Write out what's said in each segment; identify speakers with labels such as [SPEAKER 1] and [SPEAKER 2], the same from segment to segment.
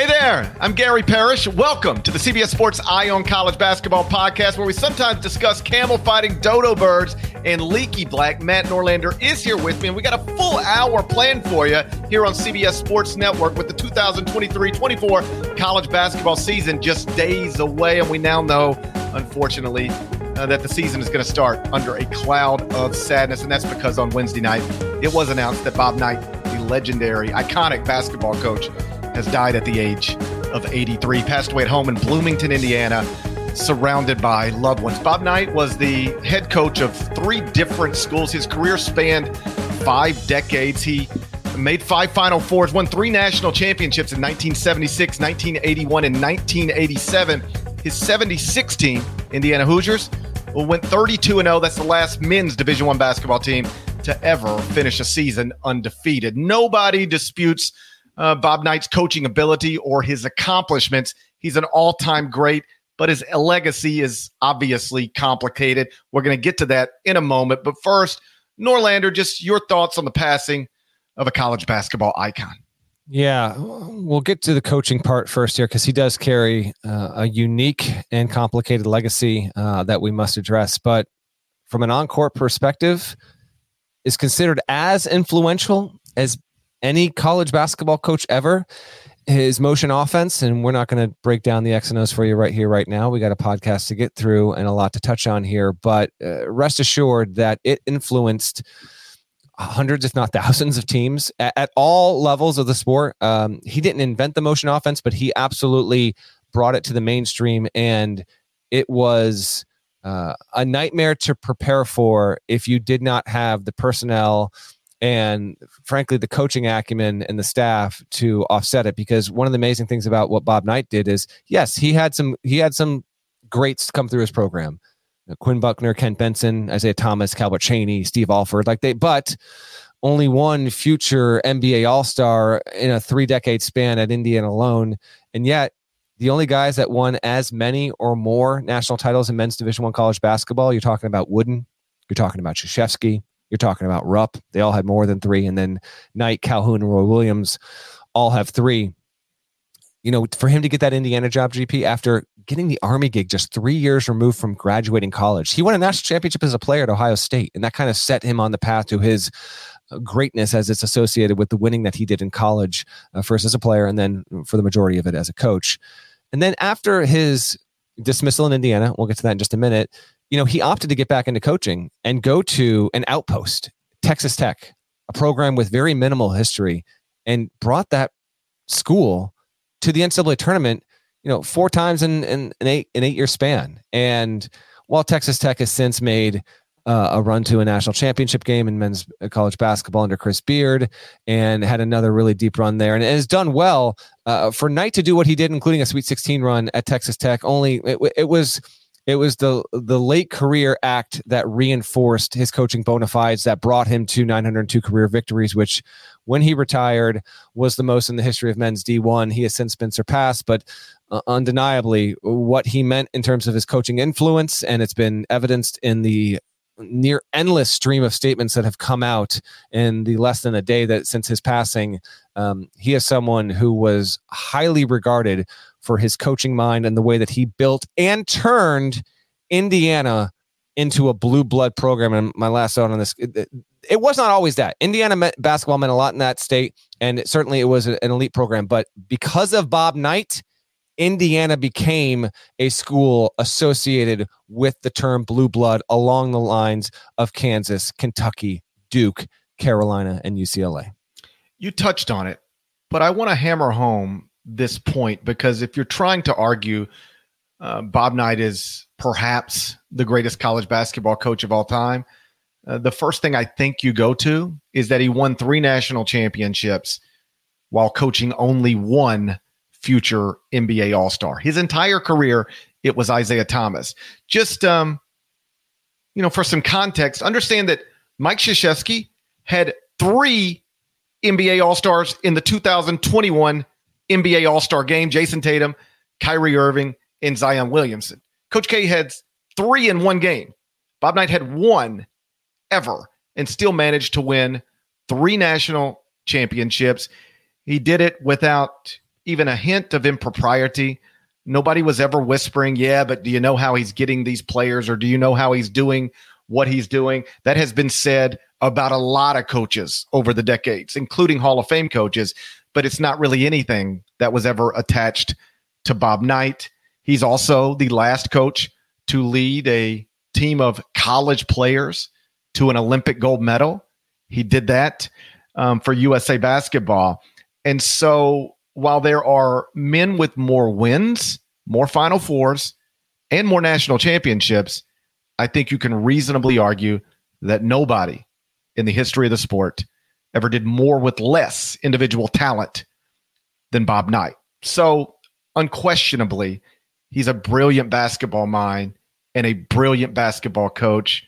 [SPEAKER 1] Hey there, I'm Gary Parrish. Welcome to the CBS Sports Eye on College Basketball podcast, where we sometimes discuss camel fighting dodo birds and leaky black. Matt Norlander is here with me, and we got a full hour planned for you here on CBS Sports Network with the 2023 24 college basketball season just days away. And we now know, unfortunately, uh, that the season is going to start under a cloud of sadness. And that's because on Wednesday night, it was announced that Bob Knight, the legendary, iconic basketball coach, has died at the age of 83, passed away at home in Bloomington, Indiana, surrounded by loved ones. Bob Knight was the head coach of three different schools. His career spanned five decades. He made five Final Fours, won three national championships in 1976, 1981, and 1987. His 76 team, Indiana Hoosiers, went 32 0. That's the last men's Division One basketball team to ever finish a season undefeated. Nobody disputes uh, Bob Knight's coaching ability or his accomplishments. He's an all time great, but his legacy is obviously complicated. We're going to get to that in a moment. But first, Norlander, just your thoughts on the passing of a college basketball icon.
[SPEAKER 2] Yeah, we'll get to the coaching part first here because he does carry uh, a unique and complicated legacy uh, that we must address. But from an on-court perspective, is considered as influential as any college basketball coach ever. His motion offense, and we're not going to break down the X and O's for you right here, right now. We got a podcast to get through and a lot to touch on here, but uh, rest assured that it influenced hundreds, if not thousands, of teams at, at all levels of the sport. Um, he didn't invent the motion offense, but he absolutely brought it to the mainstream, and it was uh, a nightmare to prepare for if you did not have the personnel and frankly the coaching acumen and the staff to offset it. Because one of the amazing things about what Bob Knight did is yes he had some he had some greats come through his program. Quinn Buckner Kent Benson Isiah Thomas Calbert Cheaney Steve Alford like they but only one future NBA All-Star in a 3 decade span at Indiana alone. And yet the only guys that won as many or more national titles in men's division 1 college basketball you're talking about Wooden you're talking about Krzyzewski you're talking about Rupp. They all had more than three. And then Knight, Calhoun, and Roy Williams all have three. You know, for him to get that Indiana job, GP, after getting the Army gig just three years removed from graduating college, he won a national championship as a player at Ohio State. And that kind of set him on the path to his uh, greatness as it's associated with the winning that he did in college, uh, first as a player and then for the majority of it as a coach. And then after his dismissal in Indiana, we'll get to that in just a minute you know, he opted to get back into coaching and go to an outpost, Texas Tech, a program with very minimal history, and brought that school to the NCAA tournament, you know, four times in, in an eight an eight year span. And while Texas Tech has since made uh, a run to a national championship game in men's uh, college basketball under Chris Beard and had another really deep run there and has done well uh, for Knight to do what he did, including a Sweet 16 run at Texas Tech. Only it, it was it was the the late career act that reinforced his coaching bona fides that brought him to 902 career victories, which when he retired was the most in the history of men's D1. He has since been surpassed, but uh, undeniably what he meant in terms of his coaching influence, and it's been evidenced in the near endless stream of statements that have come out in the less than a day that since his passing. Um, he is someone who was highly regarded for his coaching mind and the way that he built and turned Indiana into a blue blood program. And my last thought on this, it, it was not always that. Indiana met, basketball meant a lot in that state, and it, certainly it was an elite program. But because of Bob Knight, Indiana became a school associated with the term blue blood along the lines of Kansas, Kentucky, Duke, Carolina, and UCLA.
[SPEAKER 1] You touched on it, but I want to hammer home this point because if you're trying to argue uh, Bob Knight is perhaps the greatest college basketball coach of all time, uh, the first thing I think you go to is that he won three national championships while coaching only one future NBA All Star. His entire career, it was Isiah Thomas. Just, um, you know, for some context, understand that Mike Krzyzewski had three NBA All Stars in the 2021 NBA All Star game Jayson Tatum, Kyrie Irving, and Zion Williamson. Coach K had three in one game. Bob Knight had one ever and still managed to win three national championships. He did it without even a hint of impropriety. Nobody was ever whispering, yeah, but do you know how he's getting these players or do you know how he's doing what he's doing? That has been said about a lot of coaches over the decades, including Hall of Fame coaches, but it's not really anything that was ever attached to Bob Knight. He's also the last coach to lead a team of college players to an Olympic gold medal. He did that um, for USA basketball. And so while there are men with more wins, more Final Fours, and more national championships, I think you can reasonably argue that nobody in the history of the sport ever did more with less individual talent than Bob Knight. So, unquestionably, he's a brilliant basketball mind and a brilliant basketball coach,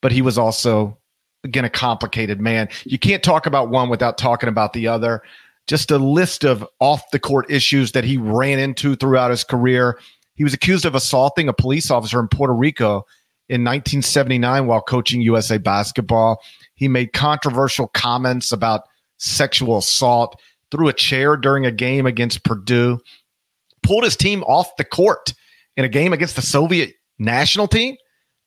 [SPEAKER 1] but he was also, again, a complicated man. You can't talk about one without talking about the other just a list of off the court issues that he ran into throughout his career. He was accused of assaulting a police officer in Puerto Rico in 1979 while coaching USA basketball. He made controversial comments about sexual assault, threw a chair during a game against Purdue, pulled his team off the court in a game against the Soviet national team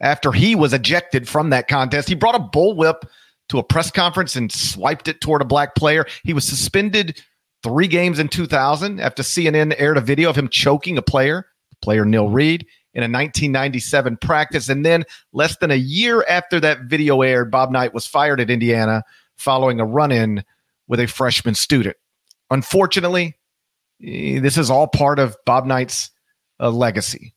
[SPEAKER 1] after he was ejected from that contest. He brought a bullwhip to a press conference and swiped it toward a black player. He was suspended three games in 2000 after CNN aired a video of him choking a player, player Neil Reed, in a 1997 practice. And then, less than a year after that video aired, Bob Knight was fired at Indiana following a run in with a freshman student. Unfortunately, eh, this is all part of Bob Knight's uh, legacy.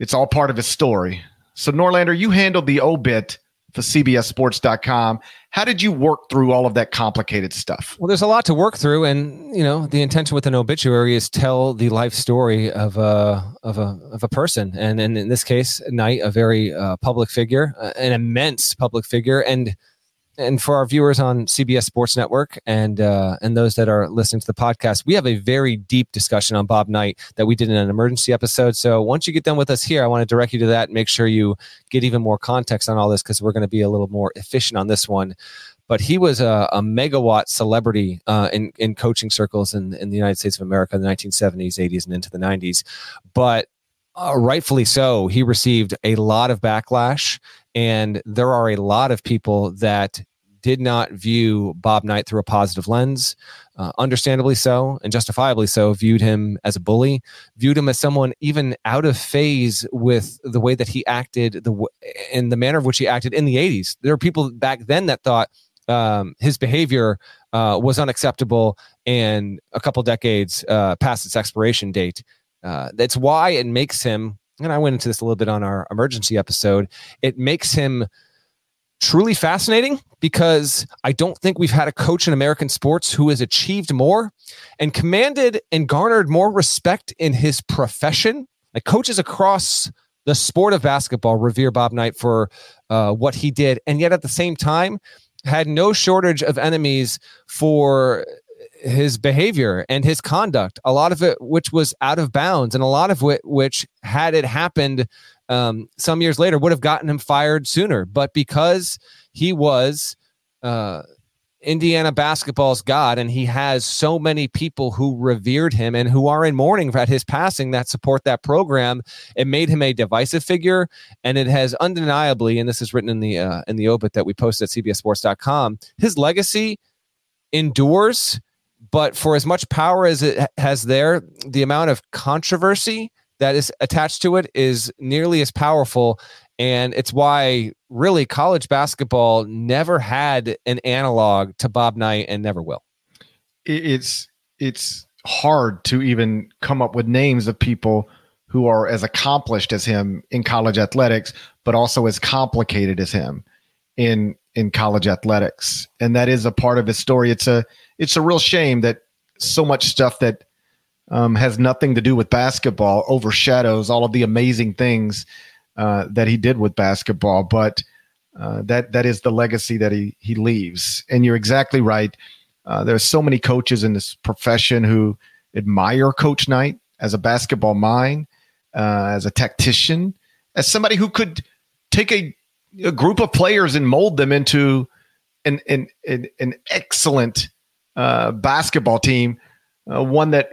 [SPEAKER 1] It's all part of his story. So, Norlander, you handled the obit for CBSSports.com. How did you work through all of that complicated stuff?
[SPEAKER 2] Well, there's a lot to work through, and you know the intention with an obituary is tell the life story of a of a of a person, and, and in this case, Knight, a very uh, public figure, uh, an immense public figure, and and for our viewers on CBS Sports Network and uh, and those that are listening to the podcast, we have a very deep discussion on Bob Knight that we did in an emergency episode. So once you get done with us here, I want to direct you to that. Make sure you get even more context on all this because we're going to be a little more efficient on this one. But he was a, a megawatt celebrity uh, in in coaching circles in in the United States of America in the 1970s, 80s, and into the 90s. But uh, rightfully so, he received a lot of backlash and there are a lot of people that did not view Bob Knight through a positive lens, uh, understandably so, and justifiably so, viewed him as a bully, viewed him as someone even out of phase with the way that he acted, the in the manner of which he acted in the 80s. There were people back then that thought um, his behavior uh, was unacceptable and a couple decades uh, past its expiration date. Uh, that's why it makes him and I went into this a little bit on our emergency episode, it makes him truly fascinating because I don't think we've had a coach in American sports who has achieved more and commanded and garnered more respect in his profession. Like coaches across the sport of basketball revere Bob Knight for uh, what he did, and yet at the same time had no shortage of enemies for his behavior and his conduct, a lot of it which was out of bounds, and a lot of it which, had it happened um, some years later, would have gotten him fired sooner. But because he was uh, Indiana basketball's God, and he has so many people who revered him and who are in mourning at his passing that support that program. It made him a divisive figure, and it has undeniably, and this is written in the uh, in the obit that we posted at CBSSports.com. His legacy endures, but for as much power as it has there, the amount of controversy that is attached to it is nearly as powerful. And it's why really college basketball never had an analog to Bob Knight and never will.
[SPEAKER 1] It's it's hard to even come up with names of people who are as accomplished as him in college athletics, but also as complicated as him in in college athletics. And that is a part of his story. It's a it's a real shame that so much stuff that um, has nothing to do with basketball overshadows all of the amazing things uh, that he did with basketball. But uh, that that is the legacy that he he leaves. And you're exactly right. Uh, there's so many coaches in this profession who admire Coach Knight as a basketball mind, uh, as a tactician, as somebody who could take a, a group of players and mold them into an an an, an excellent uh, basketball team, uh, one that,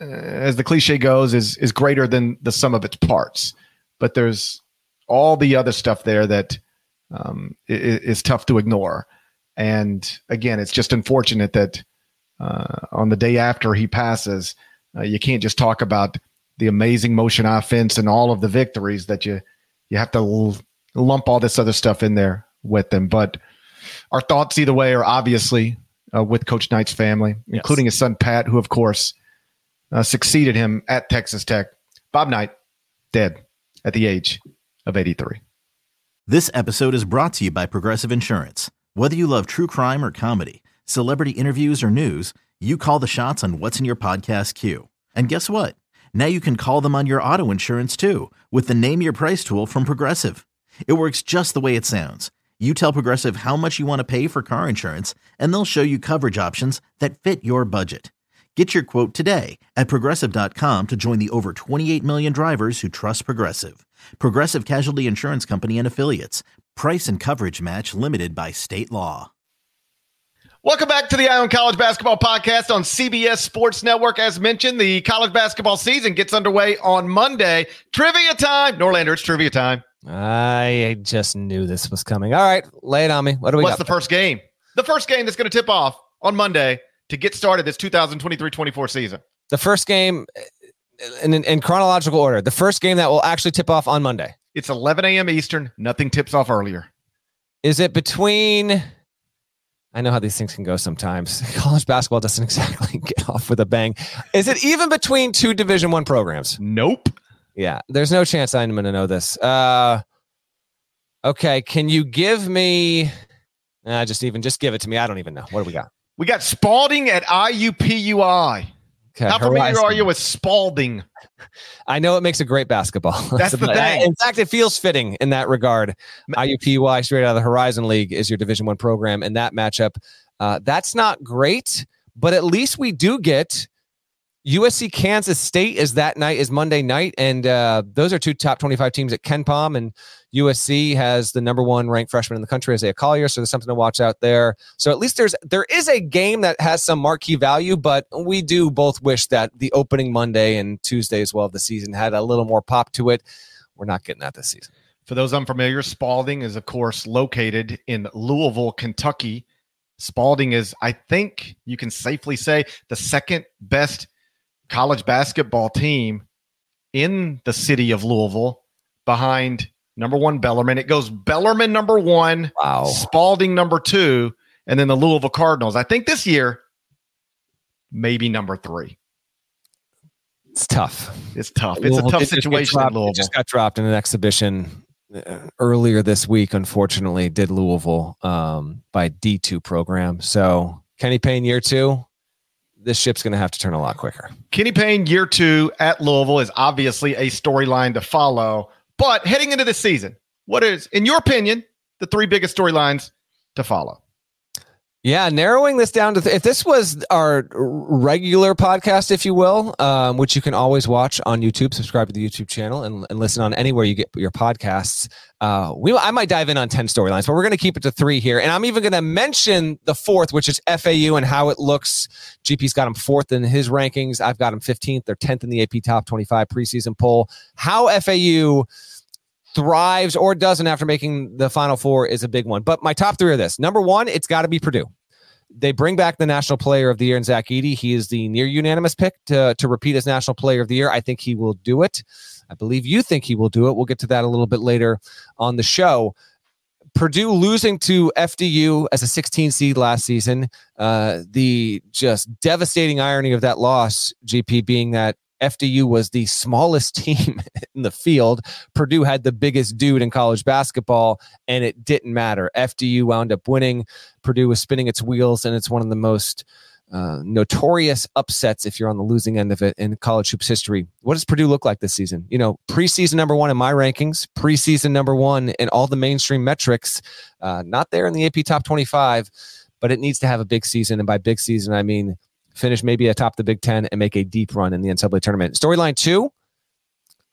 [SPEAKER 1] as the cliche goes, is is greater than the sum of its parts. But there's all the other stuff there that um, is, is, tough to ignore. And again, it's just unfortunate that uh, on the day after he passes, uh, you can't just talk about the amazing motion offense and all of the victories that you you have to lump all this other stuff in there with them. But our thoughts either way are obviously uh, with Coach Knight's family, yes. including his son Pat, who of course uh, succeeded him at Texas Tech. Bob Knight, dead at the age of 83.
[SPEAKER 3] This episode is brought to you by Progressive Insurance. Whether you love true crime or comedy, celebrity interviews or news, you call the shots on what's in your podcast queue. And guess what? Now you can call them on your auto insurance too with the Name Your Price tool from Progressive. It works just the way it sounds. You tell Progressive how much you want to pay for car insurance, and they'll show you coverage options that fit your budget. Get your quote today at progressive.com to join the over 28 million drivers who trust Progressive. Progressive Casualty Insurance Company and Affiliates. Price and coverage match limited by state law.
[SPEAKER 1] Welcome back to the on College Basketball Podcast on CBS Sports Network. As mentioned, the college basketball season gets underway on Monday. Trivia time. Norlander, it's trivia time.
[SPEAKER 2] I just knew this was coming. All right, lay it on me. What do we
[SPEAKER 1] What's the first game? The first game that's going to tip off on Monday to get started this 2023-24 season.
[SPEAKER 2] The first game eh, in, in, chronological order. The first game that will actually tip off on Monday.
[SPEAKER 1] It's 11 a.m. Eastern. Nothing tips off earlier.
[SPEAKER 2] Is it between? I know how these things can go sometimes. College basketball doesn't exactly get off with a bang. Is it even between two Division One programs?
[SPEAKER 1] Nope.
[SPEAKER 2] Yeah, there's no chance I'm going to know this. Uh, okay, can you give me? Uh, just even just give it to me. I don't even know. What do we got?
[SPEAKER 1] We got Spalding at IUPUI. Okay, How familiar Horizon. are you with Spalding?
[SPEAKER 2] I know it makes a great basketball.
[SPEAKER 1] That's the thing.
[SPEAKER 2] In fact, it feels fitting in that regard. IUPUI, straight out of the Horizon League, is your Division One program, and that matchup, uh, that's not great, but at least we do get USC Kansas State is that night is Monday night, and uh, those are two top twenty-five teams at KenPom, and USC has the number one ranked freshman in the country, Isaiah Collier. So there's something to watch out there. So at least there's there is a game that has some marquee value, but we do both wish that the opening Monday and Tuesday as well of the season had a little more pop to it. We're not getting that this season.
[SPEAKER 1] For those unfamiliar, Spalding is of course located in Louisville, Kentucky. Spalding is, I think you can safely say, the second best college basketball team in the city of Louisville behind number one Bellarmine. It goes Bellarmine number one,
[SPEAKER 2] wow.
[SPEAKER 1] Spalding number two, and then the Louisville Cardinals. I think this year, maybe number three.
[SPEAKER 2] It's tough.
[SPEAKER 1] It's tough. It's a tough situation
[SPEAKER 2] dropped,
[SPEAKER 1] in Louisville.
[SPEAKER 2] just got dropped in an exhibition uh, earlier this week. Unfortunately, did Louisville um, by D two program. So Kenny Payne year two this ship's going to have to turn a lot quicker.
[SPEAKER 1] Kenny Payne, year two at Louisville, is obviously a storyline to follow. But heading into the season, what is, in your opinion, the three biggest storylines to follow?
[SPEAKER 2] Yeah, narrowing this down to th- if this was our regular podcast, if you will, um, which you can always watch on YouTube, subscribe to the YouTube channel, and, and listen on anywhere you get your podcasts. Uh, we I might dive in on ten storylines, but we're going to keep it to three here, and I'm even going to mention the fourth, which is FAU and how it looks. GP's got him fourth in his rankings. I've got him 15th. They're 10th in the AP Top 25 preseason poll. How FAU thrives or doesn't after making the final four is a big one. But my top three are this. Number one, it's got to be Purdue. They bring back the National Player of the Year in Zach Edey. He is the near unanimous pick to, to repeat as National Player of the Year. I think he will do it. I believe you think he will do it. We'll get to that a little bit later on the show. Purdue losing to FDU as a 16 seed last season. Uh, the just devastating irony of that loss, GP, being that FDU was the smallest team in the field. Purdue had the biggest dude in college basketball, and it didn't matter. FDU wound up winning. Purdue was spinning its wheels, and it's one of the most uh, notorious upsets if you're on the losing end of it in college hoops history. What does Purdue look like this season? You know, preseason number one in my rankings, preseason number one in all the mainstream metrics, uh, not there in the AP top 25, but it needs to have a big season. And by big season, I mean finish maybe atop the Big Ten and make a deep run in the NCAA tournament. Storyline two,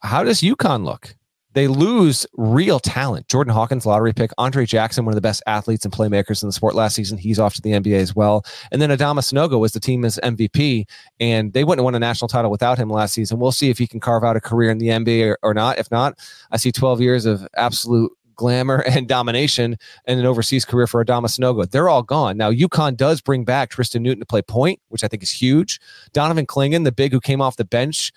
[SPEAKER 2] how does UConn look? They lose real talent. Jordan Hawkins, lottery pick. Andre Jackson, one of the best athletes and playmakers in the sport last season. He's off to the NBA as well. And then Adama Sanogo was the team's MVP, and they wouldn't have won a national title without him last season. We'll see if he can carve out a career in the NBA or not. If not, I see 12 years of absolute glamour and domination and an overseas career for Adama Sanogo. They're all gone. Now, UConn does bring back Tristan Newton to play point, which I think is huge. Donovan Clingan, the big who came off the bench,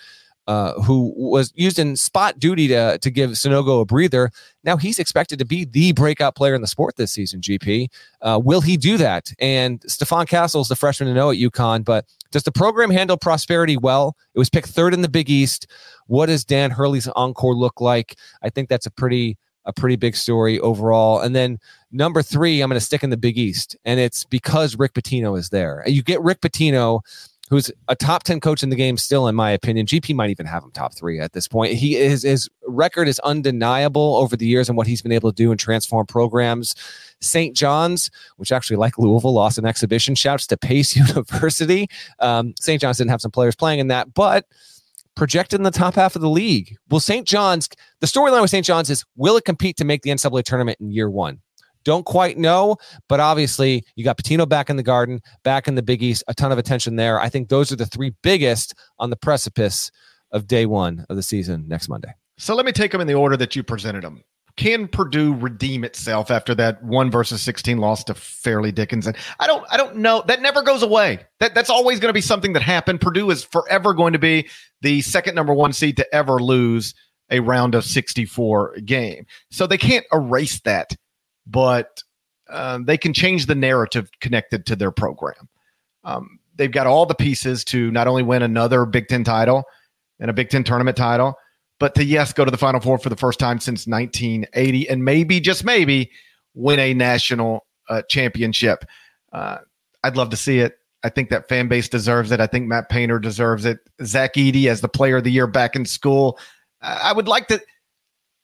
[SPEAKER 2] uh, who was used in spot duty to, to give Sanogo a breather. Now he's expected to be the breakout player in the sport this season, GP. Uh, will he do that? And Stephon Castle's the freshman to know at UConn, but does the program handle prosperity well? It was picked third in the Big East. What does Dan Hurley's encore look like? I think that's a pretty a pretty big story overall. And then number three, I'm going to stick in the Big East, and it's because Rick Pitino is there. You get Rick Pitino, who's a top 10 coach in the game still, in my opinion. GP might even have him top three at this point. He is his record is undeniable over the years and what he's been able to do and transform programs. St. John's, which actually, like Louisville, lost an exhibition. Shouts to Pace University. Um, St. John's didn't have some players playing in that, but projected in the top half of the league. Will St. John's, the storyline with St. John's is will it compete to make the NCAA tournament in year one? Don't quite know, but obviously you got Pitino back in the garden, back in the Big East, a ton of attention there. I think those are the three biggest on the precipice of day one of the season next Monday.
[SPEAKER 1] So let me take them in the order that you presented them can Purdue redeem itself after that one versus 16 loss to Fairleigh Dickinson? I don't I don't know. That never goes away. That that's always going to be something that happened. Purdue is forever going to be the second number one seed to ever lose a round of 64 game. So they can't erase that, but um, they can change the narrative connected to their program. Um, they've got all the pieces to not only win another Big Ten title and a Big Ten tournament title, but to yes, go to the Final Four for the first time since 1980, and maybe just maybe win a national uh, championship. Uh, I'd love to see it. I think that fan base deserves it. I think Matt Painter deserves it. Zach Edey as the player of the year back in school. I would like to.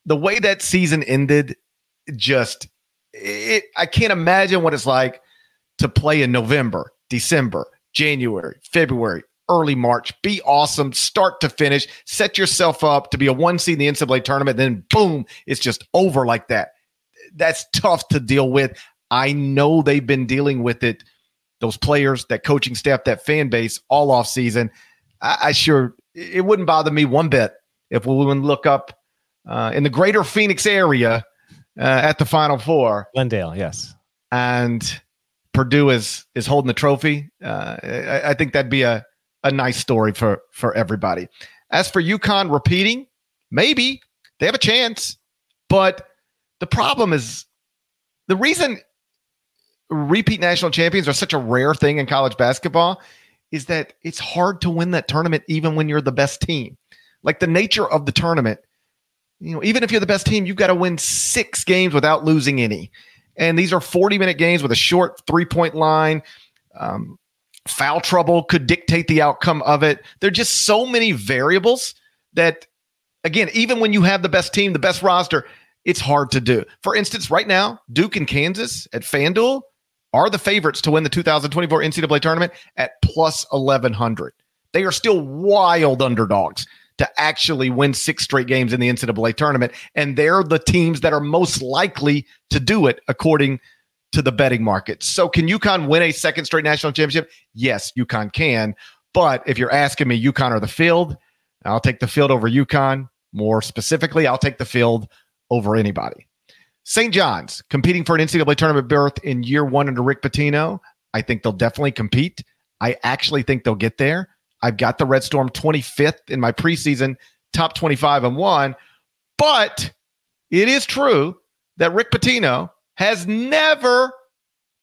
[SPEAKER 1] The way that season ended, just it. I can't imagine what it's like to play in November, December, January, February, early March. Be awesome, start to finish. Set yourself up to be a one seed in the NCAA tournament. Then boom, it's just over like that. That's tough to deal with. I know they've been dealing with it. Those players, that coaching staff, that fan base, all off season. I, I sure it wouldn't bother me one bit if we would look up uh, in the greater Phoenix area uh, at the Final Four.
[SPEAKER 2] Glendale, yes.
[SPEAKER 1] And Purdue is is holding the trophy. Uh, I, I, think that'd be a a nice story for for everybody. As for UConn repeating, maybe they have a chance, but the problem is the reason repeat national champions are such a rare thing in college basketball is that it's hard to win that tournament even when you're the best team. Like the nature of the tournament, you know, even if you're the best team, you've got to win six games without losing any. And these are 40 minute games with a short three point line. Um, foul trouble could dictate the outcome of it. There are just so many variables that, again, even when you have the best team, the best roster, it's hard to do. For instance, right now, Duke and Kansas at FanDuel are the favorites to win the 2024 NCAA tournament at plus 1100. They are still wild underdogs to actually win six straight games in the NCAA tournament. And they're the teams that are most likely to do it according to the betting market. So can UConn win a second straight national championship? Yes, UConn can. But if you're asking me, UConn or the field, I'll take the field over UConn. More specifically, I'll take the field over anybody. St. John's competing for an NCAA tournament berth in year one under Rick Pitino. I think they'll definitely compete. I actually think they'll get there. I've got the Red Storm 25th in my preseason top 25 and one. But it is true that Rick Pitino has never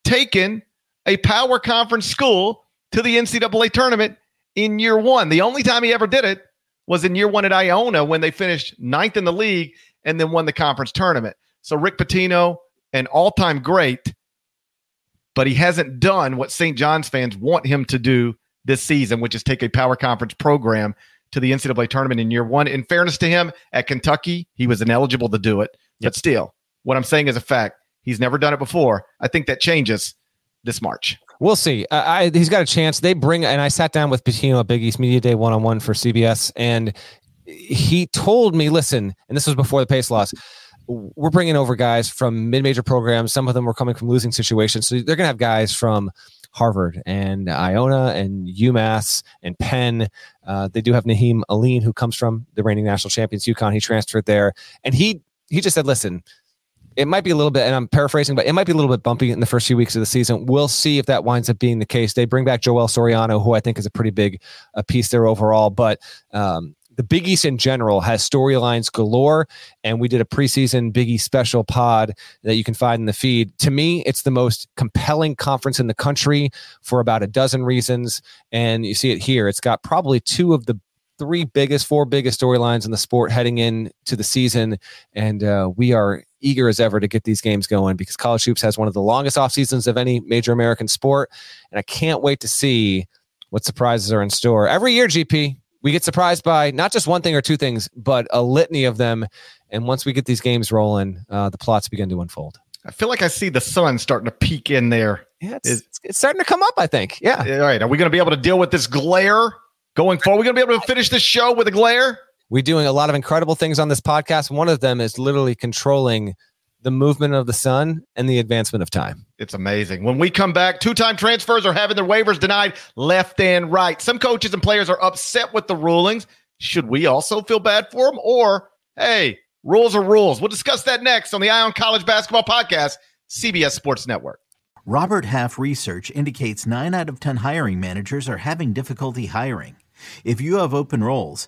[SPEAKER 1] taken a power conference school to the NCAA tournament in year one. The only time he ever did it was in year one at Iona when they finished ninth in the league and then won the conference tournament. So Rick Pitino, an all-time great, but he hasn't done what St. John's fans want him to do this season, which is take a power conference program to the NCAA tournament in year one. In fairness to him, at Kentucky, he was ineligible to do it. Yep. But still, what I'm saying is a fact. He's never done it before. I think that changes this March.
[SPEAKER 2] We'll see. Uh, I, he's got a chance. They bring, and I sat down with Pitino at Big East Media Day one on one for CBS, and he told me, listen, and this was before the pace loss we're bringing over guys from mid-major programs. Some of them were coming from losing situations, so they're going to have guys from Harvard and Iona and UMass and Penn. Uh, they do have Nahiem Alleyne, who comes from the reigning national champions UConn. He transferred there, and he he just said, "Listen, it might be a little bit, and I'm paraphrasing, but it might be a little bit bumpy in the first few weeks of the season. We'll see if that winds up being the case. They bring back Joel Soriano, who I think is a pretty big uh, piece there overall, but um, the Big East in general has storylines galore. And we did a preseason Big East special pod that you can find in the feed. To me, it's the most compelling conference in the country for about a dozen reasons. And you see it here. It's got probably two of the three biggest, four biggest storylines in the sport heading into the season. And uh, we are eager as ever to get these games going because college hoops has one of the longest off seasons of any major American sport. And I can't wait to see what surprises are in store every year, GP we get surprised by not just one thing or two things, but a litany of them. And once we get these games rolling, uh, the plots begin to unfold.
[SPEAKER 1] I feel like I see the sun starting to peek in there.
[SPEAKER 2] Yeah, it's, it's starting to come up, I think. Yeah.
[SPEAKER 1] All right. Are we going to be able to deal with this glare going forward? Are we going to be able to finish this show with a glare?
[SPEAKER 2] We're doing a lot of incredible things on this podcast. One of them is literally controlling the movement of the sun and the advancement of time.
[SPEAKER 1] It's amazing. When we come back, two time transfers are having their waivers denied left and right. Some coaches and players are upset with the rulings. Should we also feel bad for them? Or, hey, rules are rules. We'll discuss that next on the Eye on College Basketball Podcast, CBS Sports Network.
[SPEAKER 3] Robert Half research indicates nine out of 10 hiring managers are having difficulty hiring. If you have open roles,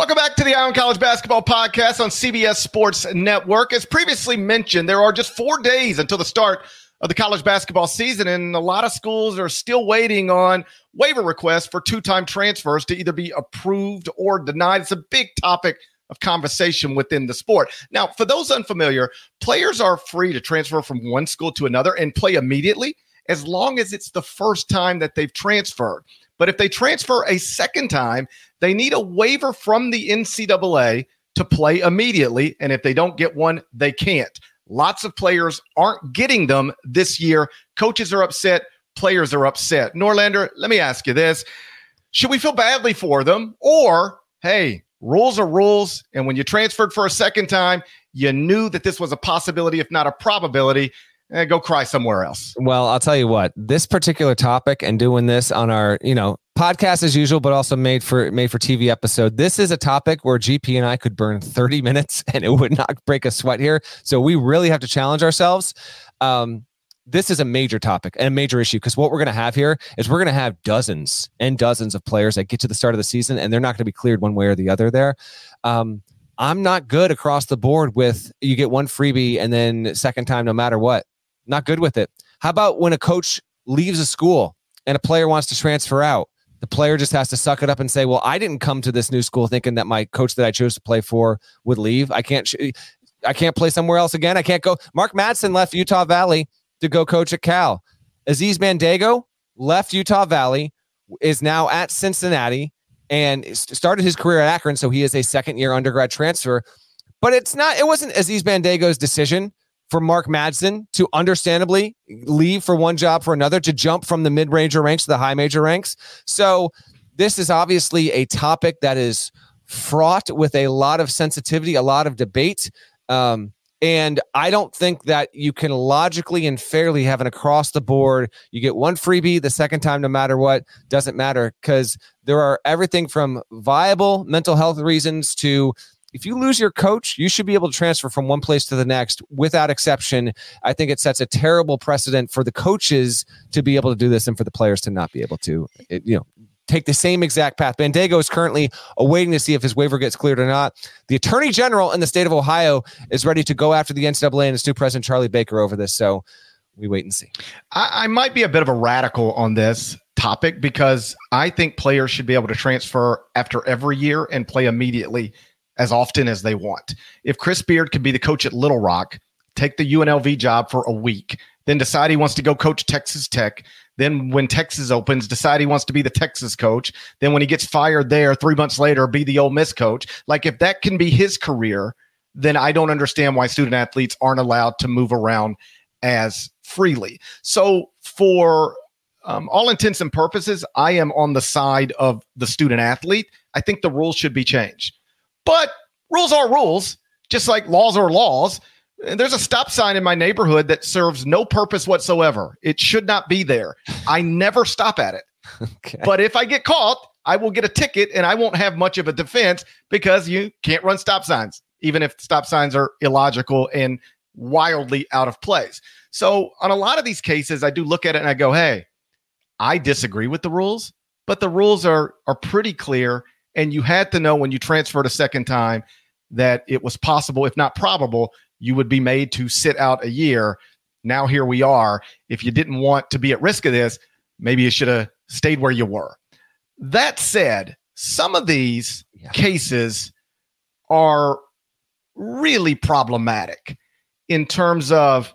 [SPEAKER 1] Welcome back to the on College Basketball Podcast on CBS Sports Network. As previously mentioned, there are just four days until the start of the college basketball season, and a lot of schools are still waiting on waiver requests for two time transfers to either be approved or denied. It's a big topic of conversation within the sport. Now, for those unfamiliar, players are free to transfer from one school to another and play immediately as long as it's the first time that they've transferred. But if they transfer a second time, they need a waiver from the NCAA to play immediately. And if they don't get one, they can't. Lots of players aren't getting them this year. Coaches are upset. Players are upset. Norlander, let me ask you this. Should we feel badly for them? Or, hey, rules are rules. And when you transferred for a second time, you knew that this was a possibility, if not a probability. Eh, go cry somewhere else.
[SPEAKER 2] Well, I'll tell you what, this particular topic and doing this on our, you know, podcast as usual, but also made for made for TV episode. This is a topic where GP and I could burn 30 minutes and it would not break a sweat here. So we really have to challenge ourselves. Um, this is a major topic and a major issue because what we're going to have here is we're going to have dozens and dozens of players that get to the start of the season and they're not going to be cleared one way or the other there. Um, I'm not good across the board with you get one freebie and then second time no matter what. Not good with it. How about when a coach leaves a school and a player wants to transfer out? The player just has to suck it up and say, "Well, I didn't come to this new school thinking that my coach that I chose to play for would leave. I can't, I can't play somewhere else again. I can't go." Mark Madsen left Utah Valley to go coach at Cal. Aziz Bandaogo left Utah Valley, is now at Cincinnati, and started his career at Akron. So he is a second year undergrad transfer. But it's not. It wasn't Aziz Bandaogo's decision for Mark Madsen to understandably leave for one job for another to jump from the mid major ranks to the high major ranks. So this is obviously a topic that is fraught with a lot of sensitivity, a lot of debate. Um, and I don't think that you can logically and fairly have an across the board. You get one freebie the second time, no matter what, doesn't matter because there are everything from viable mental health reasons to if you lose your coach, you should be able to transfer from one place to the next without exception. I think it sets a terrible precedent for the coaches to be able to do this and for the players to not be able to. It, you know, take the same exact path. Bandaogo is currently awaiting to see if his waiver gets cleared or not. The attorney general in the state of Ohio is ready to go after the NCAA and its new president, Charlie Baker, over this. So we wait and see.
[SPEAKER 1] I, I might be a bit of a radical on this topic because I think players should be able to transfer after every year and play immediately as often as they want. If Chris Beard could be the coach at Little Rock, take the UNLV job for a week, then decide he wants to go coach Texas Tech, then when Texas opens, decide he wants to be the Texas coach. Then when he gets fired there, three months later, be the Ole Miss coach. Like if that can be his career, then I don't understand why student athletes aren't allowed to move around as freely. So for um, all intents and purposes, I am on the side of the student athlete. I think the rules should be changed. But rules are rules, just like laws are laws. And There's a stop sign in my neighborhood that serves no purpose whatsoever. It should not be there. I never stop at it. Okay. But if I get caught, I will get a ticket and I won't have much of a defense because you can't run stop signs, even if stop signs are illogical and wildly out of place. So, on a lot of these cases, I do look at it and I go, hey, I disagree with the rules, but the rules are, are pretty clear. And you had to know when you transferred a second time that it was possible, if not probable, you would be made to sit out a year. Now here we are. If you didn't want to be at risk of this, maybe you should have stayed where you were. That said, some of these yeah. cases are really problematic in terms of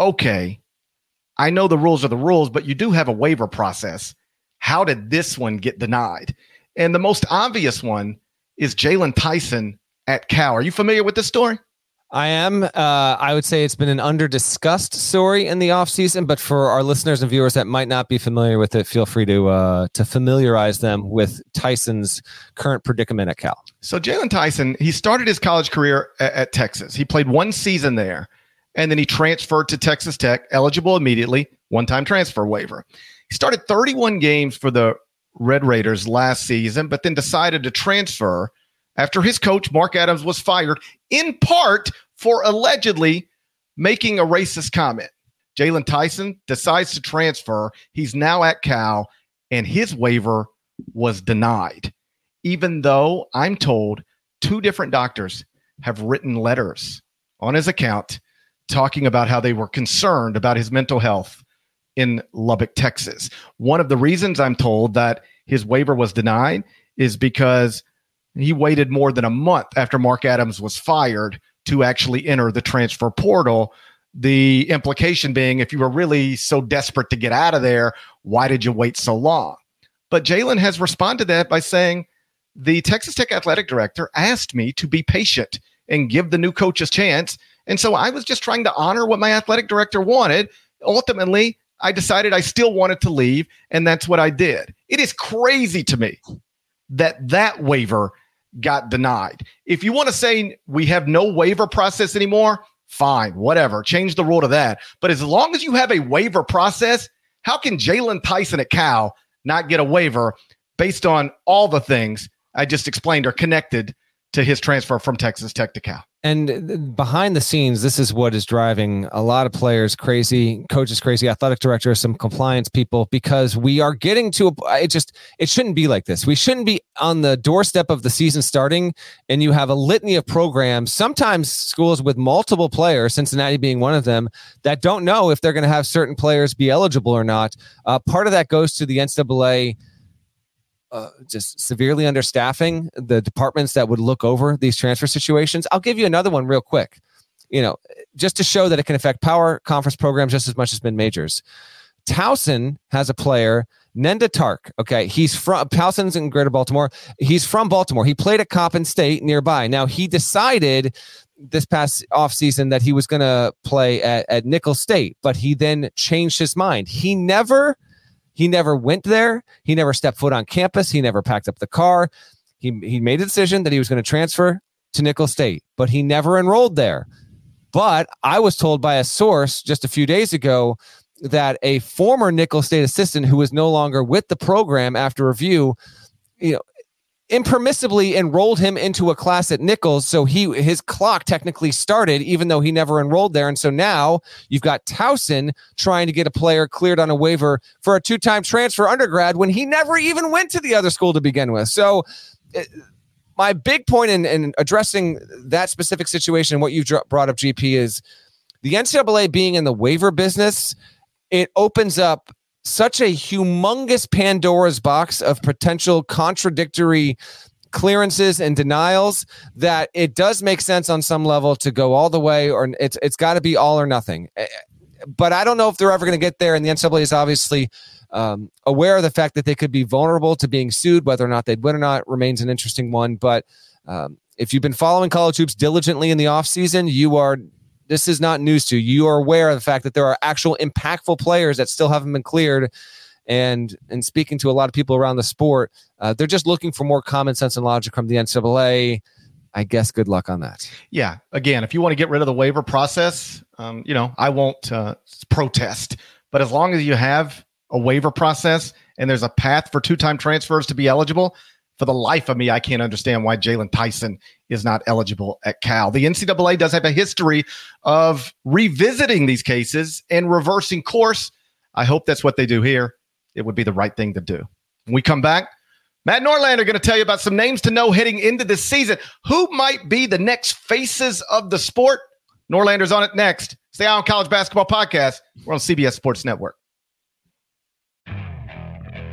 [SPEAKER 1] okay, I know the rules are the rules, but you do have a waiver process. How did this one get denied? And the most obvious one is Jalen Tyson at Cal. Are you familiar with this story?
[SPEAKER 2] I am. Uh, I would say it's been an under discussed story in the offseason, but for our listeners and viewers that might not be familiar with it, feel free to uh, to familiarize them with Tyson's current predicament at Cal.
[SPEAKER 1] So Jalen Tyson, he started his college career at, at Texas. He played one season there, and then he transferred to Texas Tech, eligible immediately, one time transfer waiver. He started 31 games for the Red Raiders last season, but then decided to transfer after his coach, Mark Adams, was fired in part for allegedly making a racist comment. Jalen Tyson decides to transfer. He's now at Cal, and his waiver was denied, even though I'm told two different doctors have written letters on his account talking about how they were concerned about his mental health in Lubbock, Texas. One of the reasons I'm told that his waiver was denied is because he waited more than a month after Mark Adams was fired to actually enter the transfer portal. The implication being, if you were really so desperate to get out of there, why did you wait so long? But Jalen has responded to that by saying, the Texas Tech athletic director asked me to be patient and give the new coach a chance. And so I was just trying to honor what my athletic director wanted. Ultimately, I decided I still wanted to leave, and that's what I did. It is crazy to me that that waiver got denied. If you want to say we have no waiver process anymore, fine, whatever. Change the rule to that. But as long as you have a waiver process, how can Jalen Tyson at Cal not get a waiver based on all the things I just explained are connected to his transfer from Texas Tech to Cal?
[SPEAKER 2] And behind the scenes, this is what is driving a lot of players crazy, coaches crazy, athletic directors, some compliance people, because we are getting to a, it just, it shouldn't be like this. We shouldn't be on the doorstep of the season starting and you have a litany of programs, sometimes schools with multiple players, Cincinnati being one of them, that don't know if they're going to have certain players be eligible or not. Uh, part of that goes to the NCAA uh, just severely understaffing the departments that would look over these transfer situations. I'll give you another one real quick. You know, just to show that it can affect power conference programs just as much as mid majors. Towson has a player, Nendah Tarke. Okay. He's from Towson's in Greater Baltimore. He's from Baltimore. He played at Coppin State nearby. Now he decided this past offseason that he was going to play at, at Nicholls State, but he then changed his mind. He never he never went there. He never stepped foot on campus. He never packed up the car. He, he made a decision that he was going to transfer to Nicholls State, but he never enrolled there. But I was told by a source just a few days ago that a former Nicholls State assistant who was no longer with the program after review, you know, impermissibly enrolled him into a class at Nicholls. So he his clock technically started, even though he never enrolled there. And so now you've got Towson trying to get a player cleared on a waiver for a two-time transfer undergrad when he never even went to the other school to begin with. So eh, my big point in, in addressing that specific situation, what you brought up, GP, is the NCAA being in the waiver business. It opens up such a humongous Pandora's box of potential contradictory clearances and denials that it does make sense on some level to go all the way or it's it's got to be all or nothing. Eh, but I don't know if they're ever going to get there. And the NCAA is obviously um, aware of the fact that they could be vulnerable to being sued. Whether or not they'd win or not remains an interesting one. But um, if you've been following college hoops diligently in the offseason, you are this is not news to you. You are aware of the fact that there are actual impactful players that still haven't been cleared. And and speaking to a lot of people around the sport, uh, they're just looking for more common sense and logic from the NCAA. I guess good luck on that.
[SPEAKER 1] Yeah. Again, if you want to get rid of the waiver process, um, you know, I won't uh, protest. But as long as you have a waiver process and there's a path for two time transfers to be eligible, for the life of me, I can't understand why Jalen Tyson is not eligible at Cal. The NCAA does have a history of revisiting these cases and reversing course. I hope that's what they do here. It would be the right thing to do. When we come back, Matt Norlander going to tell you about some names to know heading into this season. Who might be the next faces of the sport? Norlander's on it next. Eye on College Basketball Podcast. We're on CBS Sports Network.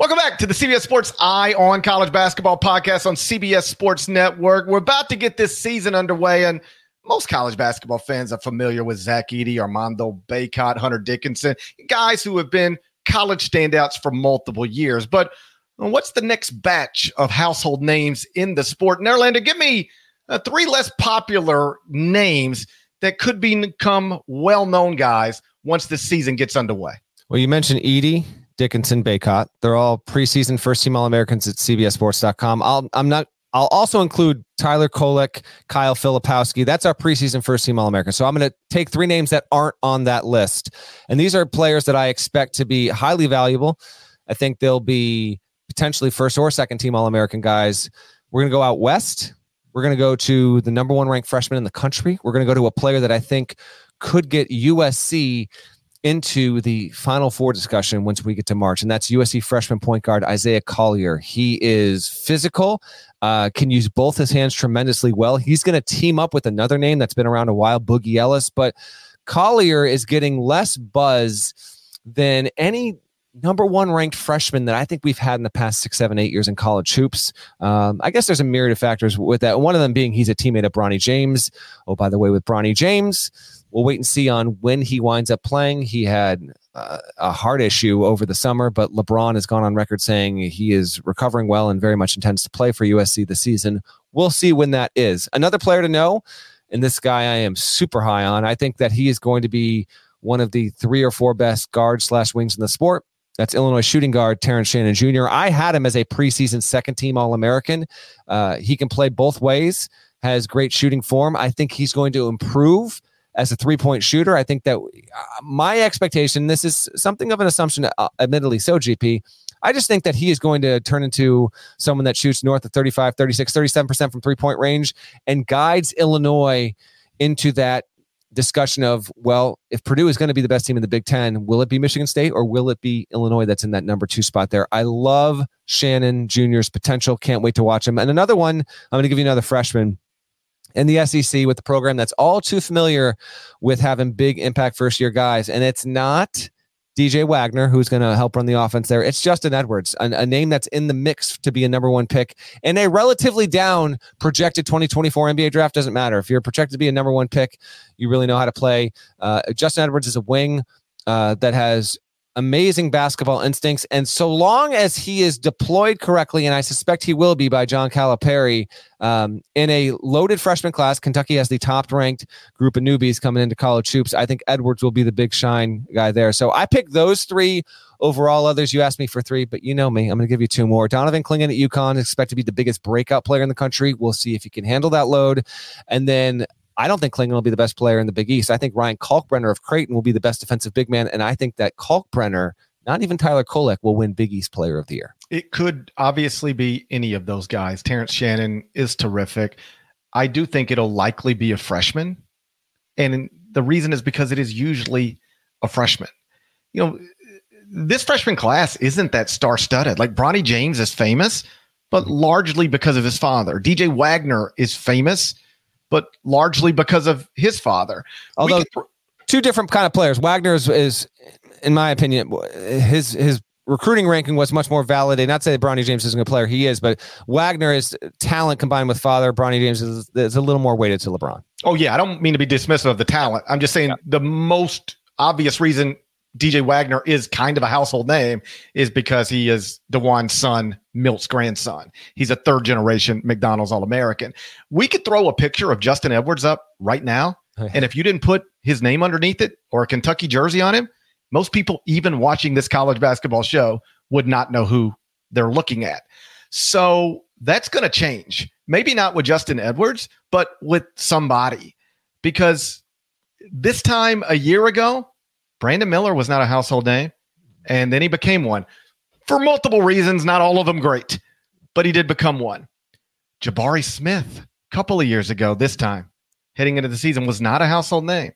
[SPEAKER 1] Welcome back to the CBS Sports Eye on College Basketball podcast on CBS Sports Network. We're about to get this season underway, and most college basketball fans are familiar with Zach Edey, Armando Bacot, Hunter Dickinson, guys who have been college standouts for multiple years. But what's the next batch of household names in the sport? Norlander, give me uh, three less popular names that could become well known guys once the season gets underway.
[SPEAKER 2] Well, you mentioned Edey. Dickinson, Bacot. They're all preseason first team All Americans at CBSSports.com. I'll, I'm not. I'll also include Tyler Kolek, Kyle Filipowski. That's our preseason first team All American. So I'm going to take three names that aren't on that list, and these are players that I expect to be highly valuable. I think they'll be potentially first or second team All American guys. We're going to go out west. We're going to go to the number one ranked freshman in the country. We're going to go to a player that I think could get USC into the Final Four discussion once we get to March, and that's USC freshman point guard Isaiah Collier. He is physical, uh, can use both his hands tremendously well. He's going to team up with another name that's been around a while, Boogie Ellis, but Collier is getting less buzz than any number one ranked freshman that I think we've had in the past six, seven, eight years in college hoops. Um, I guess there's a myriad of factors with that. One of them being he's a teammate of Bronny James. Oh, by the way, with Bronny James, we'll wait and see on when he winds up playing. He had uh, a heart issue over the summer, but LeBron has gone on record saying he is recovering well and very much intends to play for USC this season. We'll see when that is. Another player to know, and this guy I am super high on. I think that he is going to be one of the three or four best guards slash wings in the sport. That's Illinois shooting guard Terrence Shannon Jr. I had him as a preseason second team All American. Uh, he can play both ways, has great shooting form. I think he's going to improve as a three point shooter. I think that uh, my expectation, this is something of an assumption, uh, admittedly so, GP. I just think that he is going to turn into someone that shoots north of 35, 36, 37% from three point range and guides Illinois into that discussion of, well, if Purdue is going to be the best team in the Big Ten, will it be Michigan State or will it be Illinois that's in that number two spot there? I love Shannon Jr.'s potential. Can't wait to watch him. And another one, I'm going to give you another freshman in the SEC with the program that's all too familiar with having big impact first year guys. And it's not DJ Wagner, who's going to help run the offense there. It's Justin Edwards, a, a, name that's in the mix to be a number one pick in a relatively down projected 2024 NBA draft. Doesn't matter. If you're projected to be a number one pick, you really know how to play. Uh, Justin Edwards is a wing uh, that has amazing basketball instincts. And so long as he is deployed correctly, and I suspect he will be by John Calipari, um, in a loaded freshman class, Kentucky has the top ranked group of newbies coming into college hoops. I think Edwards will be the big shine guy there. So I picked those three overall. Others, you asked me for three, but you know me. I'm going to give you two more. Donovan Clingan at UConn is expected to be the biggest breakout player in the country. We'll see if he can handle that load. And then I don't think Clingan will be the best player in the Big East. I think Ryan Kalkbrenner of Creighton will be the best defensive big man. And I think that Kalkbrenner, not even Tyler Kolek, will win Big East Player of the Year.
[SPEAKER 1] It could obviously be any of those guys. Terrence Shannon is terrific. I do think it'll likely be a freshman. And the reason is because it is usually a freshman. You know, this freshman class isn't that star studded. Like Bronny James is famous, but largely because of his father. DJ Wagner is famous but largely because of his father.
[SPEAKER 2] Although could, two different kind of players. Wagner is, is, in my opinion, his his recruiting ranking was much more validated. Not to say that Bronny James isn't a player, he is, but Wagner is talent combined with father. Bronny James is, is a little more weighted to LeBron.
[SPEAKER 1] Oh yeah, I don't mean to be dismissive of the talent. I'm just saying yeah. the most obvious reason DJ Wagner is kind of a household name is because he is DeJuan's son, Milt's grandson. He's a third generation McDonald's All American. We could throw a picture of Justin Edwards up right now. Oh, and if you didn't put his name underneath it or a Kentucky jersey on him, most people, even watching this college basketball show, would not know who they're looking at. So that's going to change. Maybe not with Justin Edwards, but with somebody. Because this time a year ago, Brandon Miller was not a household name, and then he became one for multiple reasons, not all of them great, but he did become one. Jabari Smith, a couple of years ago, this time, heading into the season, was not a household name,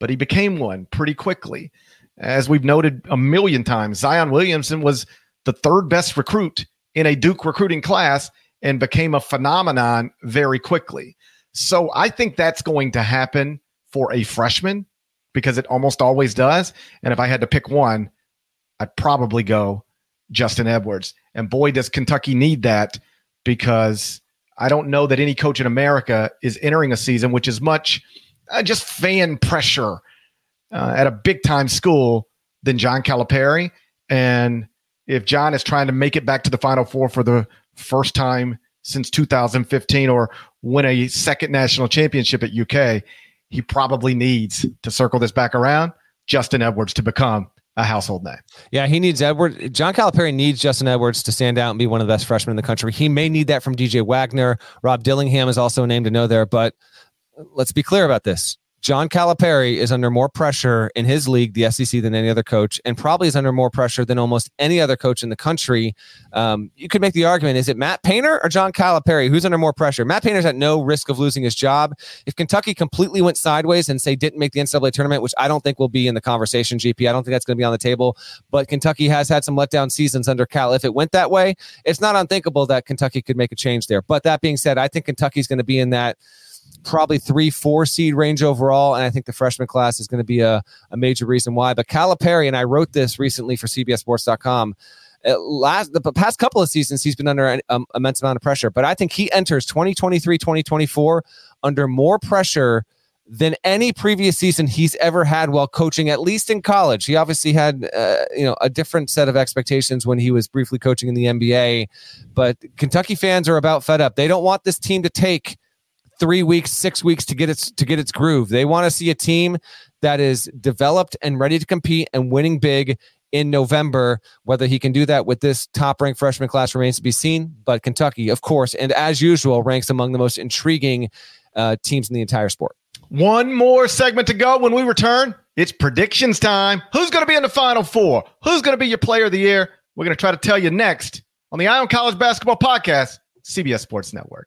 [SPEAKER 1] but he became one pretty quickly. As we've noted a million times, Zion Williamson was the third best recruit in a Duke recruiting class and became a phenomenon very quickly. So I think that's going to happen for a freshman because it almost always does. And if I had to pick one, I'd probably go Justin Edwards. And boy, does Kentucky need that because I don't know that any coach in America is entering a season which is much uh, just fan pressure uh, at a big time school than John Calipari. And if John is trying to make it back to the Final Four for the first time since 2015 or win a second national championship at UK, he probably needs to circle this back around Justin Edwards to become a household name.
[SPEAKER 2] Yeah, he needs Edward. John Calipari needs Justin Edwards to stand out and be one of the best freshmen in the country. He may need that from DJ Wagner. Rob Dillingham is also a name to know there, but let's be clear about this. John Calipari is under more pressure in his league, the SEC, than any other coach, and probably is under more pressure than almost any other coach in the country. Um, you could make the argument: is it Matt Painter or John Calipari? Who's under more pressure? Matt Painter's at no risk of losing his job. If Kentucky completely went sideways and say didn't make the NCAA tournament, which I don't think will be in the conversation, GP, I don't think that's going to be on the table. But Kentucky has had some letdown seasons under Cal. If it went that way, it's not unthinkable that Kentucky could make a change there. But that being said, I think Kentucky's going to be in that probably three, four seed range overall. And I think the freshman class is going to be a, a major reason why. But Calipari, and I wrote this recently for CBSSports.com. Last the past couple of seasons, he's been under an um, immense amount of pressure. But I think he enters 2023, 2024 under more pressure than any previous season he's ever had while coaching, at least in college. He obviously had, uh, you know, a different set of expectations when he was briefly coaching in the NBA. But Kentucky fans are about fed up. They don't want this team to take three weeks, six weeks to get its to get its groove. They want to see a team that is developed and ready to compete and winning big in November. Whether he can do that with this top ranked freshman class remains to be seen. But Kentucky, of course, and as usual, ranks among the most intriguing uh, teams in the entire sport.
[SPEAKER 1] One more segment to go. When we return, it's predictions time. Who's going to be in the final four? Who's going to be your player of the year? We're going to try to tell you next on the Eye on College Basketball Podcast, CBS Sports Network.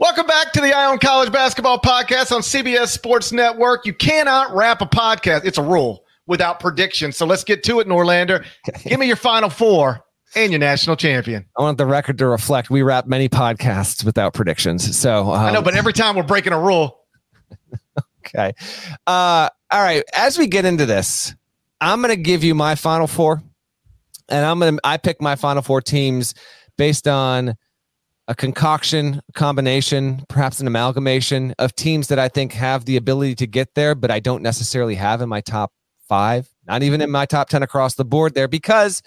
[SPEAKER 1] Welcome back to the Eye on College Basketball Podcast on CBS Sports Network. You cannot wrap a podcast, it's a rule, without predictions. So let's get to it, Norlander. Give me your final four and your national champion.
[SPEAKER 2] I want the record to reflect we wrap many podcasts without predictions. So
[SPEAKER 1] um, I know, but every time we're breaking a rule.
[SPEAKER 2] okay. Uh, all right. As we get into this, I'm going to give you my final four. And I'm going to, I pick my final four teams based on a concoction, combination, perhaps an amalgamation of teams that I think have the ability to get there, but I don't necessarily have in my top five, not even in my top 10 across the board there, because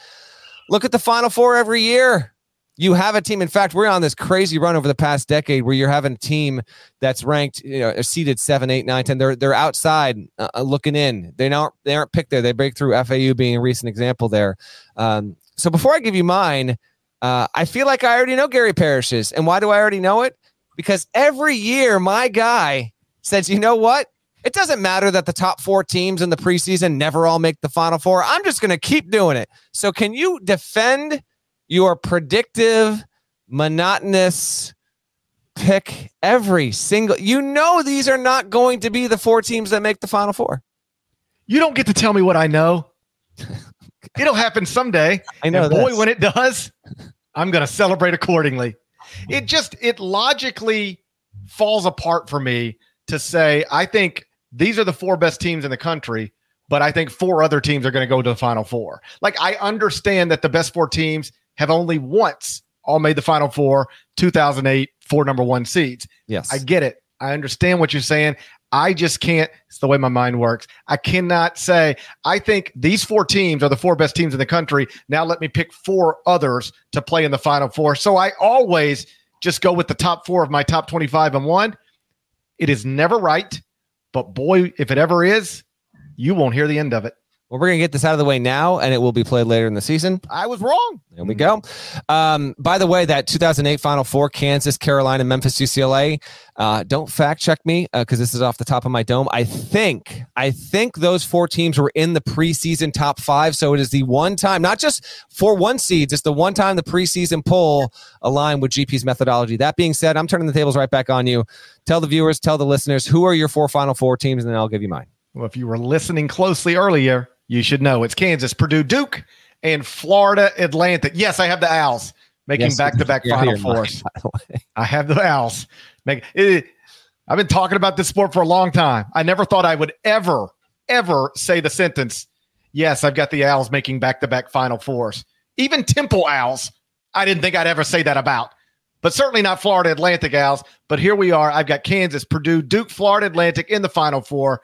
[SPEAKER 2] look at the final four every year. You have a team. In fact, we're on this crazy run over the past decade where you're having a team that's ranked, you know, seated seven, eight, nine, 10. They're, they're outside uh, uh looking in. They aren't, they aren't picked there. They break through FAU being a recent example there. Um, so before I give you mine, uh, I feel like I already know Gary Parrish's. And why do I already know it? Because every year, my guy says, you know what? It doesn't matter that the top four teams in the preseason never all make the final four. I'm just going to keep doing it. So, can you defend your predictive, monotonous pick every single? You know, these are not going to be the four teams that make the final four.
[SPEAKER 1] You don't get to tell me what I know. It'll happen someday.
[SPEAKER 2] I know.
[SPEAKER 1] And boy, when it does, I'm going to celebrate accordingly. It just it logically falls apart for me to say I think these are the four best teams in the country, but I think four other teams are going to go to the final four. Like I understand that the best four teams have only once all made the final four, 2008, four number one seeds.
[SPEAKER 2] Yes.
[SPEAKER 1] I get it. I understand what you're saying. I just can't. It's the way my mind works. I cannot say, I think these four teams are the four best teams in the country. Now let me pick four others to play in the final four. So I always just go with the top four of my top 25 and one. It is never right. But boy, if it ever is, you won't hear the end of it.
[SPEAKER 2] Well, we're going to get this out of the way now, and it will be played later in the season.
[SPEAKER 1] I was wrong.
[SPEAKER 2] There we go. Um, by the way, that 2008 Final Four, Kansas, Carolina, Memphis, UCLA. Uh, don't fact check me because uh, this is off the top of my dome. I think, I think those four teams were in the preseason top five. So it is the one time, not just for one seeds, it's the one time the preseason poll aligned with GP's methodology. That being said, I'm turning the tables right back on you. Tell the viewers, tell the listeners, who are your four Final Four teams, and then I'll give you mine.
[SPEAKER 1] Well, if you were listening closely earlier, you should know it's Kansas, Purdue, Duke, and Florida Atlantic. Yes, I have the Owls making back to back Final Fours. I have the Owls. Make it, I've been talking about this sport for a long time. I never thought I would ever, ever say the sentence, Yes, I've got the Owls making back to back Final Fours. Even Temple Owls, I didn't think I'd ever say that about, but certainly not Florida Atlantic Owls. But here we are. I've got Kansas, Purdue, Duke, Florida Atlantic in the Final Four.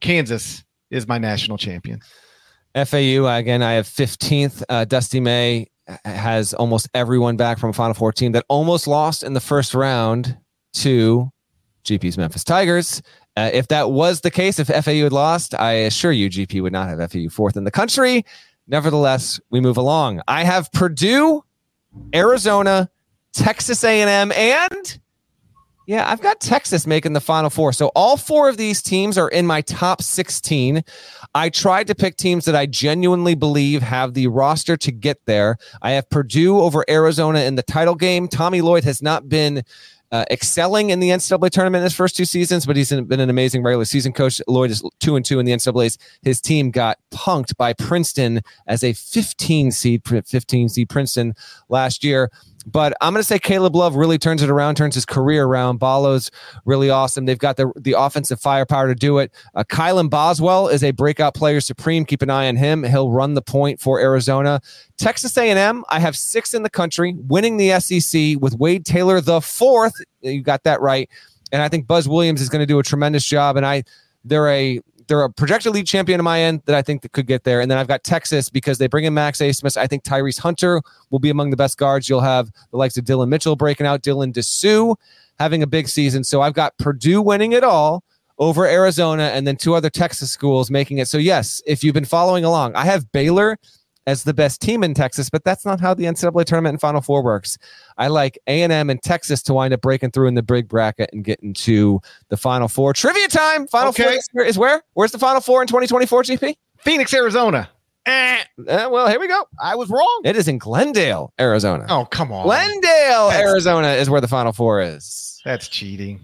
[SPEAKER 1] Kansas is my national champion.
[SPEAKER 2] FAU again. I have 15th. Uh, Dusty May has almost everyone back from a Final Four team that almost lost in the first round to GP's Memphis Tigers. Uh, if that was the case, if FAU had lost, I assure you GP would not have FAU fourth in the country. Nevertheless, we move along. I have Purdue, Arizona, Texas A&M, and yeah, I've got Texas making the final four. So all four of these teams are in my top 16. I tried to pick teams that I genuinely believe have the roster to get there. I have Purdue over Arizona in the title game. Tommy Lloyd has not been uh, excelling in the NCAA tournament in his first two seasons, but he's been an amazing regular season coach. Lloyd is two and two in the NCAA's. His team got punked by Princeton as a 15 seed, 15 seed Princeton last year. But I'm going to say Caleb Love really turns it around, turns his career around. Ballo's really awesome. They've got the the offensive firepower to do it. Uh, Kylan Boswell is a breakout player supreme. Keep an eye on him. He'll run the point for Arizona. Texas A&M, I have six in the country, winning the SEC with Wade Taylor the fourth. You got that right. And I think Buzz Williams is going to do a tremendous job. And I they're a they're a projected league champion in my end that I think that could get there. And then I've got Texas because they bring in Max Abmas. I think Tyrese Hunter will be among the best guards. You'll have the likes of Dillon Mitchell breaking out, Dylan Disu having a big season. So I've got Purdue winning it all over Arizona and then two other Texas schools making it. So yes, if you've been following along, I have Baylor as the best team in Texas, but that's not how the NCAA tournament and Final Four works. I like A and M and Texas to wind up breaking through in the big bracket and getting to the Final Four. Trivia time. Final
[SPEAKER 1] Okay.
[SPEAKER 2] Four is where? Where's the Final Four in 2024? GP.
[SPEAKER 1] Phoenix, Arizona. Eh,
[SPEAKER 2] Uh, well, here we go.
[SPEAKER 1] I was wrong.
[SPEAKER 2] It is in Glendale, Arizona.
[SPEAKER 1] Oh, come on.
[SPEAKER 2] Glendale,
[SPEAKER 1] That's-
[SPEAKER 2] Arizona is where the Final Four is.
[SPEAKER 1] That's cheating.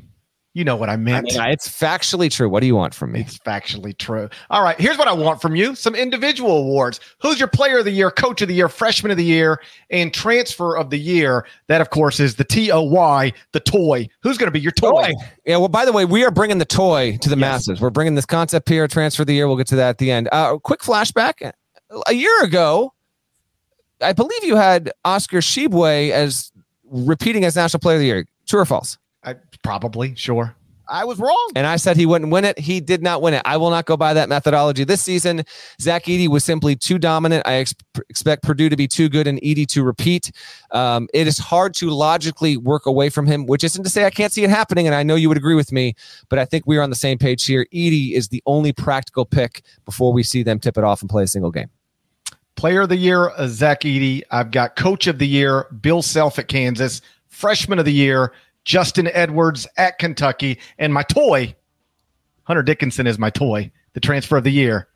[SPEAKER 1] You know what I
[SPEAKER 2] I
[SPEAKER 1] meant.
[SPEAKER 2] mean, it's factually true. What do you want from me?
[SPEAKER 1] It's factually true. All right, here's what I want from you some individual awards. Who's your player of the year, coach of the year, freshman of the year, and transfer of the year? That, of course, is the T O Y, the toy. Who's going to be your toy?
[SPEAKER 2] Yeah. Well, by the way, we are bringing the toy to the
[SPEAKER 1] Yes.
[SPEAKER 2] masses. We're bringing this concept here, transfer of the year. We'll get to that at the end. Uh, quick flashback. A year ago, I believe you had Oscar Tshiebwe as repeating as national player of the year. True or false?
[SPEAKER 1] I, probably, sure. I was wrong.
[SPEAKER 2] And I said he wouldn't win it. He did not win it. I will not go by that methodology this season. Zach Edey was simply too dominant. I ex- expect Purdue to be too good and Edey to repeat. Um, it is hard to logically work away from him, which isn't to say I can't see it happening. And I know you would agree with me, but I think we are on the same page here. Edey is the only practical pick before we see them tip it off and play a single game.
[SPEAKER 1] Player of the year, uh, Zach Edey. I've got coach of the year, Bill Self at Kansas. Freshman of the year, Justin Edwards at Kentucky. And my toy, Hunter Dickinson is my toy, the transfer of the year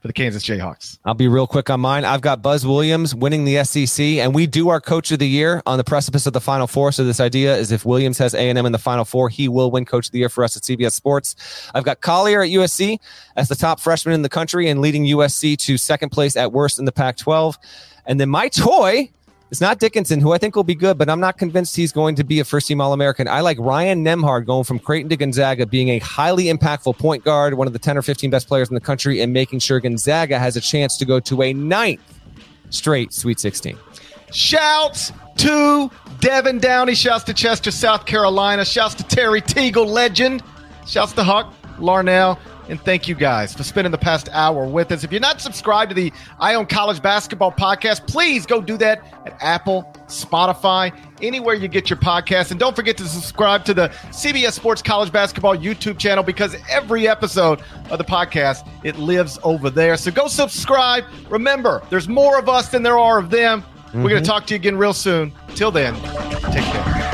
[SPEAKER 1] for the Kansas Jayhawks.
[SPEAKER 2] I'll be real quick on mine. I've got Buzz Williams winning the SEC, and we do our Coach of the Year on the precipice of the Final Four. So this idea is if Williams has A and M in the Final Four, he will win Coach of the Year for us at CBS Sports. I've got Collier at USC as the top freshman in the country and leading USC to second place at worst in the Pac-12. And then my toy. It's not Dickinson, who I think will be good, but I'm not convinced he's going to be a first team All American. I like Ryan Nembhard going from Creighton to Gonzaga, being a highly impactful point guard, one of the 10 or 15 best players in the country, and making sure Gonzaga has a chance to go to a ninth straight Sweet 16.
[SPEAKER 1] Shouts to Devin Downey. Shouts to Chester, South Carolina. Shouts to Terry Teagle, legend. Shouts to Huck Larnell. And thank you guys for spending the past hour with us. If you're not subscribed to the Eye on College Basketball Podcast, please go do that at Apple, Spotify, anywhere you get your podcast. And don't forget to subscribe to the CBS Sports College Basketball YouTube channel because every episode of the podcast, it lives over there. So go subscribe. Remember, there's more of us than there are of them. We're going to mm-hmm. talk to you again real soon. Till then, take care.